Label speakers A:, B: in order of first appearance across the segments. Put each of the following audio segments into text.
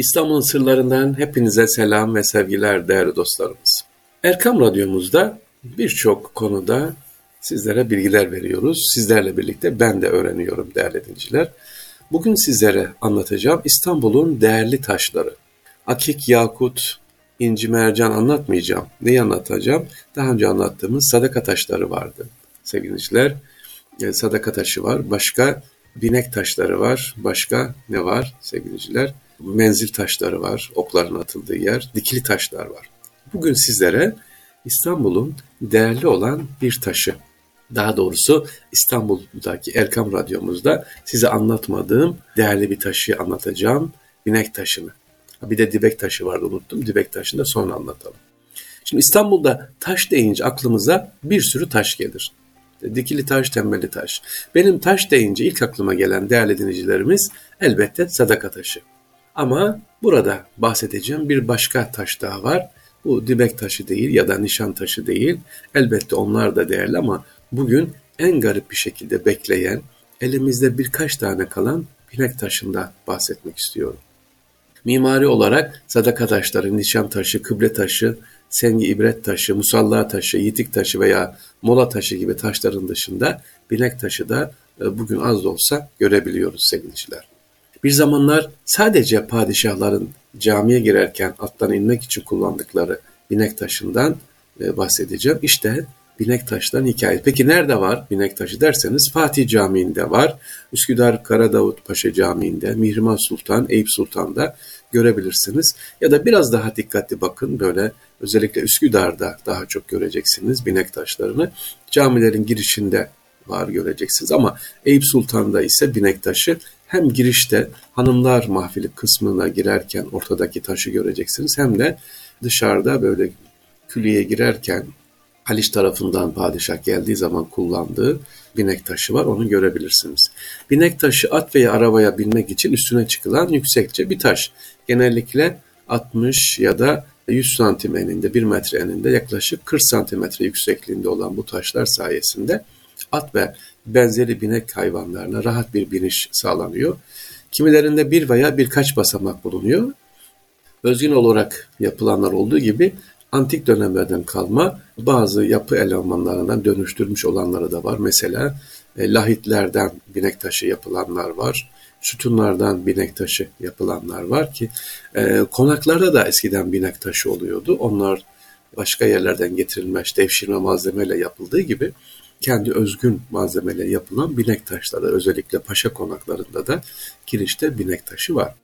A: İstanbul'un sırlarından hepinize selam ve sevgiler değerli dostlarımız. Erkam Radyomuzda birçok konuda sizlere bilgiler veriyoruz. Sizlerle birlikte ben de öğreniyorum değerli dinleyiciler. Bugün sizlere anlatacağım İstanbul'un değerli taşları. Akik, yakut, inci, mercan anlatmayacağım. Neyi anlatacağım? Daha önce anlattığımız sadaka taşları vardı sevgili dinleyiciler. E, sadaka taşı var. Başka binek taşları var. Başka ne var sevgili dinleyiciler? Menzil taşları var, okların atıldığı yer, dikili taşlar var. Bugün sizlere İstanbul'un değerli olan bir taşı, daha doğrusu İstanbul'daki Erkam Radyomuzda size anlatmadığım değerli bir taşı anlatacağım, binek taşını. Bir de dibek taşı vardı unuttum, dibek taşını da sonra anlatalım. Şimdi İstanbul'da taş deyince aklımıza bir sürü taş gelir. Dikili taş, tembeli taş. Benim taş deyince ilk aklıma gelen değerli dinleyicilerimiz elbette sadaka taşı. Ama burada bahsedeceğim bir başka taş daha var. Bu dibek taşı değil ya da nişan taşı değil. Elbette onlar da değerli ama bugün en garip bir şekilde bekleyen, elimizde birkaç tane kalan binek taşında bahsetmek istiyorum. Mimari olarak sadaka taşları, nişan taşı, kıble taşı, sengi ibret taşı, musalla taşı, yitik taşı veya mola taşı gibi taşların dışında binek taşı da e, bugün az da olsa görebiliyoruz sevgiliciler. Bir zamanlar sadece padişahların camiye girerken attan inmek için kullandıkları binek taşından e, bahsedeceğim. İşte binek taşların hikaye. Peki nerede var binek taşı derseniz Fatih Camii'nde var. Üsküdar Karadavut Paşa Camii'nde, Mihrimah Sultan, Eyüp Sultan'da görebilirsiniz. Ya da biraz daha dikkatli bakın böyle özellikle Üsküdar'da daha çok göreceksiniz binek taşlarını. Camilerin girişinde var göreceksiniz ama Eyüp Sultan'da ise binek taşı hem girişte hanımlar mahfili kısmına girerken ortadaki taşı göreceksiniz hem de dışarıda böyle külliye girerken Haliç tarafından padişah geldiği zaman kullandığı binek taşı var onu görebilirsiniz. Binek taşı at veya arabaya binmek için üstüne çıkılan yüksekçe bir taş. Genellikle 60 ya da 100 santim eninde, 1 metre eninde yaklaşık 40 santimetre yüksekliğinde olan bu taşlar sayesinde at ve benzeri binek hayvanlarına rahat bir biniş sağlanıyor. Kimilerinde bir veya birkaç basamak bulunuyor. Özgün olarak yapılanlar olduğu gibi antik dönemlerden kalma bazı yapı elemanlarından dönüştürmüş olanları da var. Mesela e, lahitlerden binek taşı yapılanlar var. Sütunlardan binek taşı yapılanlar var ki e, konaklarda da eskiden binek taşı oluyordu. Onlar başka yerlerden getirilmiş devşirme malzemeyle yapıldığı gibi kendi özgün malzemeyle yapılan binek taşları özellikle paşa konaklarında da girişte binek taşı var.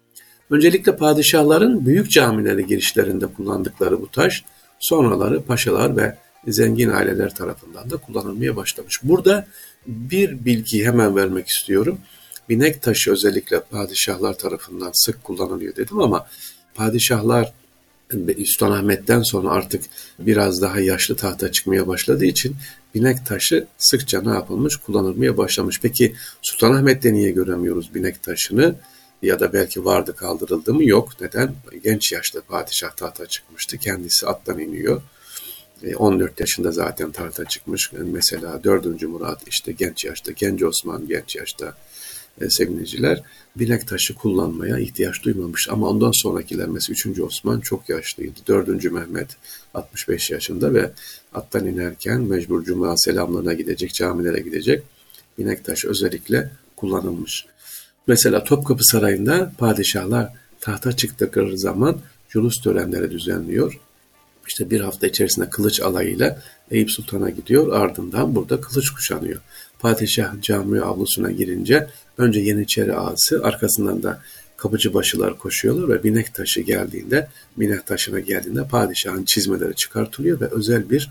A: Öncelikle padişahların büyük camileri girişlerinde kullandıkları bu taş sonraları paşalar ve zengin aileler tarafından da kullanılmaya başlamış. Burada bir bilgi hemen vermek istiyorum. Binek taşı özellikle padişahlar tarafından sık kullanılıyor dedim ama padişahlar Sultanahmet'ten sonra artık biraz daha yaşlı tahta çıkmaya başladığı için binek taşı sıkça ne yapılmış? Kullanılmaya başlamış. Peki Sultanahmet'te niye göremiyoruz binek taşını? Ya da belki vardı kaldırıldı mı? Yok. Neden? Genç yaşta padişah tahta çıkmıştı. Kendisi attan iniyor. 14 e, yaşında zaten tahta çıkmış. Mesela 4. Murat işte genç yaşta, genç Osman genç yaşta e, sevgiliciler bilek taşı kullanmaya ihtiyaç duymamış. Ama ondan sonrakiler mesela 3. Osman çok yaşlıydı. 4. Mehmet 65 yaşında ve attan inerken mecbur cuma selamlarına gidecek, camilere gidecek. Binek taşı özellikle kullanılmış. Mesela Topkapı Sarayı'nda padişahlar tahta çıktıkları zaman culus törenleri düzenliyor. İşte bir hafta içerisinde kılıç alayıyla Eyüp Sultan'a gidiyor. Ardından burada kılıç kuşanıyor. Padişah cami avlusuna girince önce Yeniçeri ağası arkasından da kapıcı başılar koşuyorlar ve binek taşı geldiğinde, binek taşına geldiğinde padişahın çizmeleri çıkartılıyor ve özel bir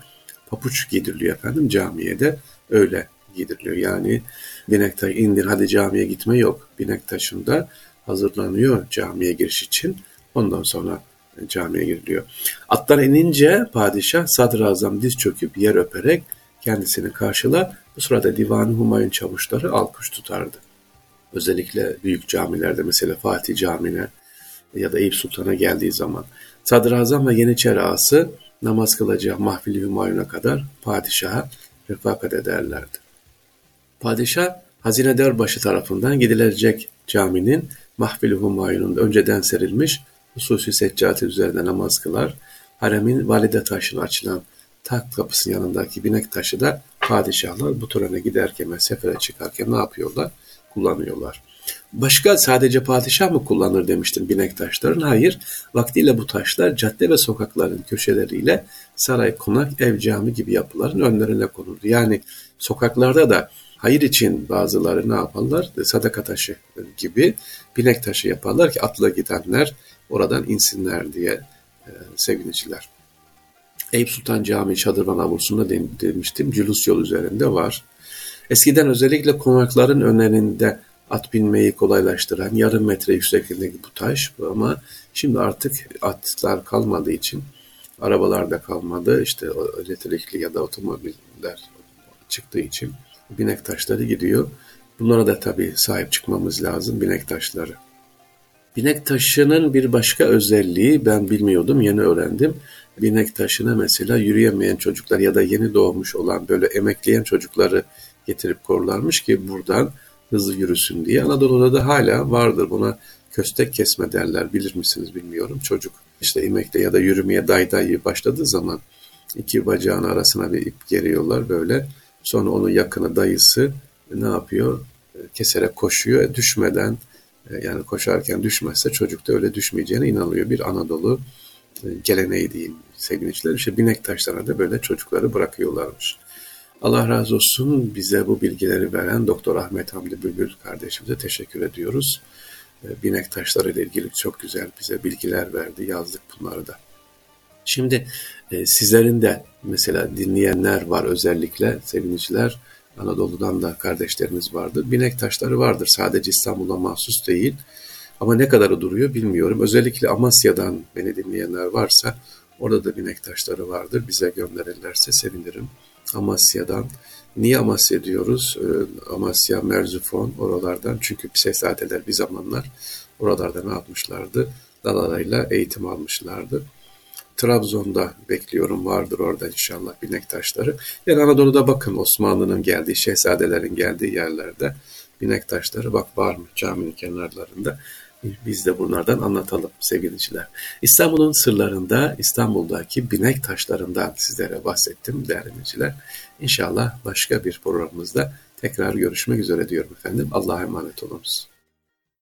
A: papuç giydiriliyor efendim camiye de öyle giydiriliyor. Yani binek taşı indir hadi camiye gitme yok. Binek taşında hazırlanıyor camiye giriş için. Ondan sonra camiye giriliyor. Attan inince padişah sadrazam diz çöküp yer öperek kendisini karşılar. Bu sırada Divan-ı Humayun çavuşları alkış tutardı. Özellikle büyük camilerde mesela Fatih Camii'ne ya da Eyüp Sultan'a geldiği zaman Sadrazam ve Yeniçeri ağası namaz kılacağı mahfili Humayun'a kadar padişaha refakat ederlerdi. Padişah Hazinedar başı tarafından gidilecek caminin mahfili Humayun'un önceden serilmiş hususi seccate üzerinde namaz kılar. Haremin valide taşına açılan tak kapısının yanındaki binek taşı da padişahlar bu törene giderken ve sefere çıkarken ne yapıyorlar? Kullanıyorlar. Başka sadece padişah mı kullanır demiştim binek taşların. Hayır, vaktiyle bu taşlar cadde ve sokakların köşeleriyle saray, konak, ev, cami gibi yapıların önlerine konurdu. Yani sokaklarda da hayır için bazıları ne yaparlar? Sadaka taşı gibi binek taşı yaparlar ki atla gidenler oradan insinler diye e, seviniciler. Eyüp Sultan Camii Çadırvan avlusunda demiştim. Cülus yol üzerinde var. Eskiden özellikle konakların önlerinde at binmeyi kolaylaştıran yarım metre yüksekliğindeki bu taş ama şimdi artık atlar kalmadığı için arabalar da kalmadı işte elektrikli ya da otomobiller çıktığı için binek taşları gidiyor. Bunlara da tabii sahip çıkmamız lazım binek taşları. Binek taşının bir başka özelliği ben bilmiyordum yeni öğrendim. Binek taşına mesela yürüyemeyen çocuklar ya da yeni doğmuş olan böyle emekleyen çocukları getirip korlarmış ki buradan hızlı yürüsün diye. Anadolu'da da hala vardır buna köstek kesme derler bilir misiniz bilmiyorum. Çocuk işte emekle ya da yürümeye day day başladığı zaman iki bacağın arasına bir ip geriyorlar böyle. Sonra onun yakını dayısı ne yapıyor? Keserek koşuyor. E, düşmeden e, yani koşarken düşmezse çocuk da öyle düşmeyeceğine inanıyor. Bir Anadolu e, geleneği diyeyim sevgiliciler. İşte binek taşlarına da böyle çocukları bırakıyorlarmış. Allah razı olsun bize bu bilgileri veren Doktor Ahmet Hamdi Bülbül kardeşimize teşekkür ediyoruz. Ee, binek taşları ile ilgili çok güzel bize bilgiler verdi, yazdık bunları da. Şimdi e, sizlerin de mesela dinleyenler var özellikle seviniciler. Anadolu'dan da kardeşlerimiz vardır. Binek taşları vardır sadece İstanbul'a mahsus değil. Ama ne kadarı duruyor bilmiyorum. Özellikle Amasya'dan beni dinleyenler varsa orada da binek taşları vardır. Bize gönderirlerse sevinirim. Amasya'dan. Niye Amasya diyoruz? Ee, Amasya, Merzifon oralardan. Çünkü şehzadeler bir zamanlar oralarda ne yapmışlardı? Dalarayla eğitim almışlardı. Trabzon'da bekliyorum vardır orada inşallah binek taşları. Yani Anadolu'da bakın Osmanlı'nın geldiği, şehzadelerin geldiği yerlerde binek taşları bak var mı caminin kenarlarında. Biz de bunlardan anlatalım sevgiliciler. İstanbul'un sırlarında İstanbul'daki binek taşlarından sizlere bahsettim değerli dinleyiciler. İnşallah başka bir programımızda tekrar görüşmek üzere diyorum efendim. Allah'a emanet olunuz.